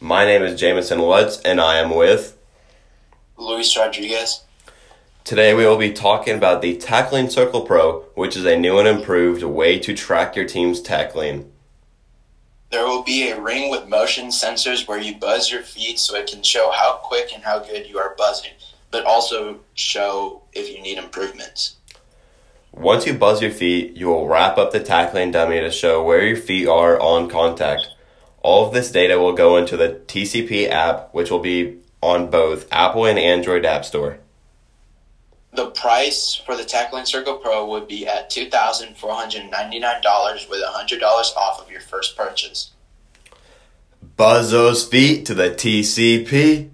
My name is Jamison Woods, and I am with. Luis Rodriguez. Today we will be talking about the Tackling Circle Pro, which is a new and improved way to track your team's tackling. There will be a ring with motion sensors where you buzz your feet so it can show how quick and how good you are buzzing, but also show if you need improvements. Once you buzz your feet, you will wrap up the tackling dummy to show where your feet are on contact. All of this data will go into the TCP app, which will be on both Apple and Android App Store. The price for the Tackling Circle Pro would be at $2,499 with $100 off of your first purchase. Buzz those feet to the TCP.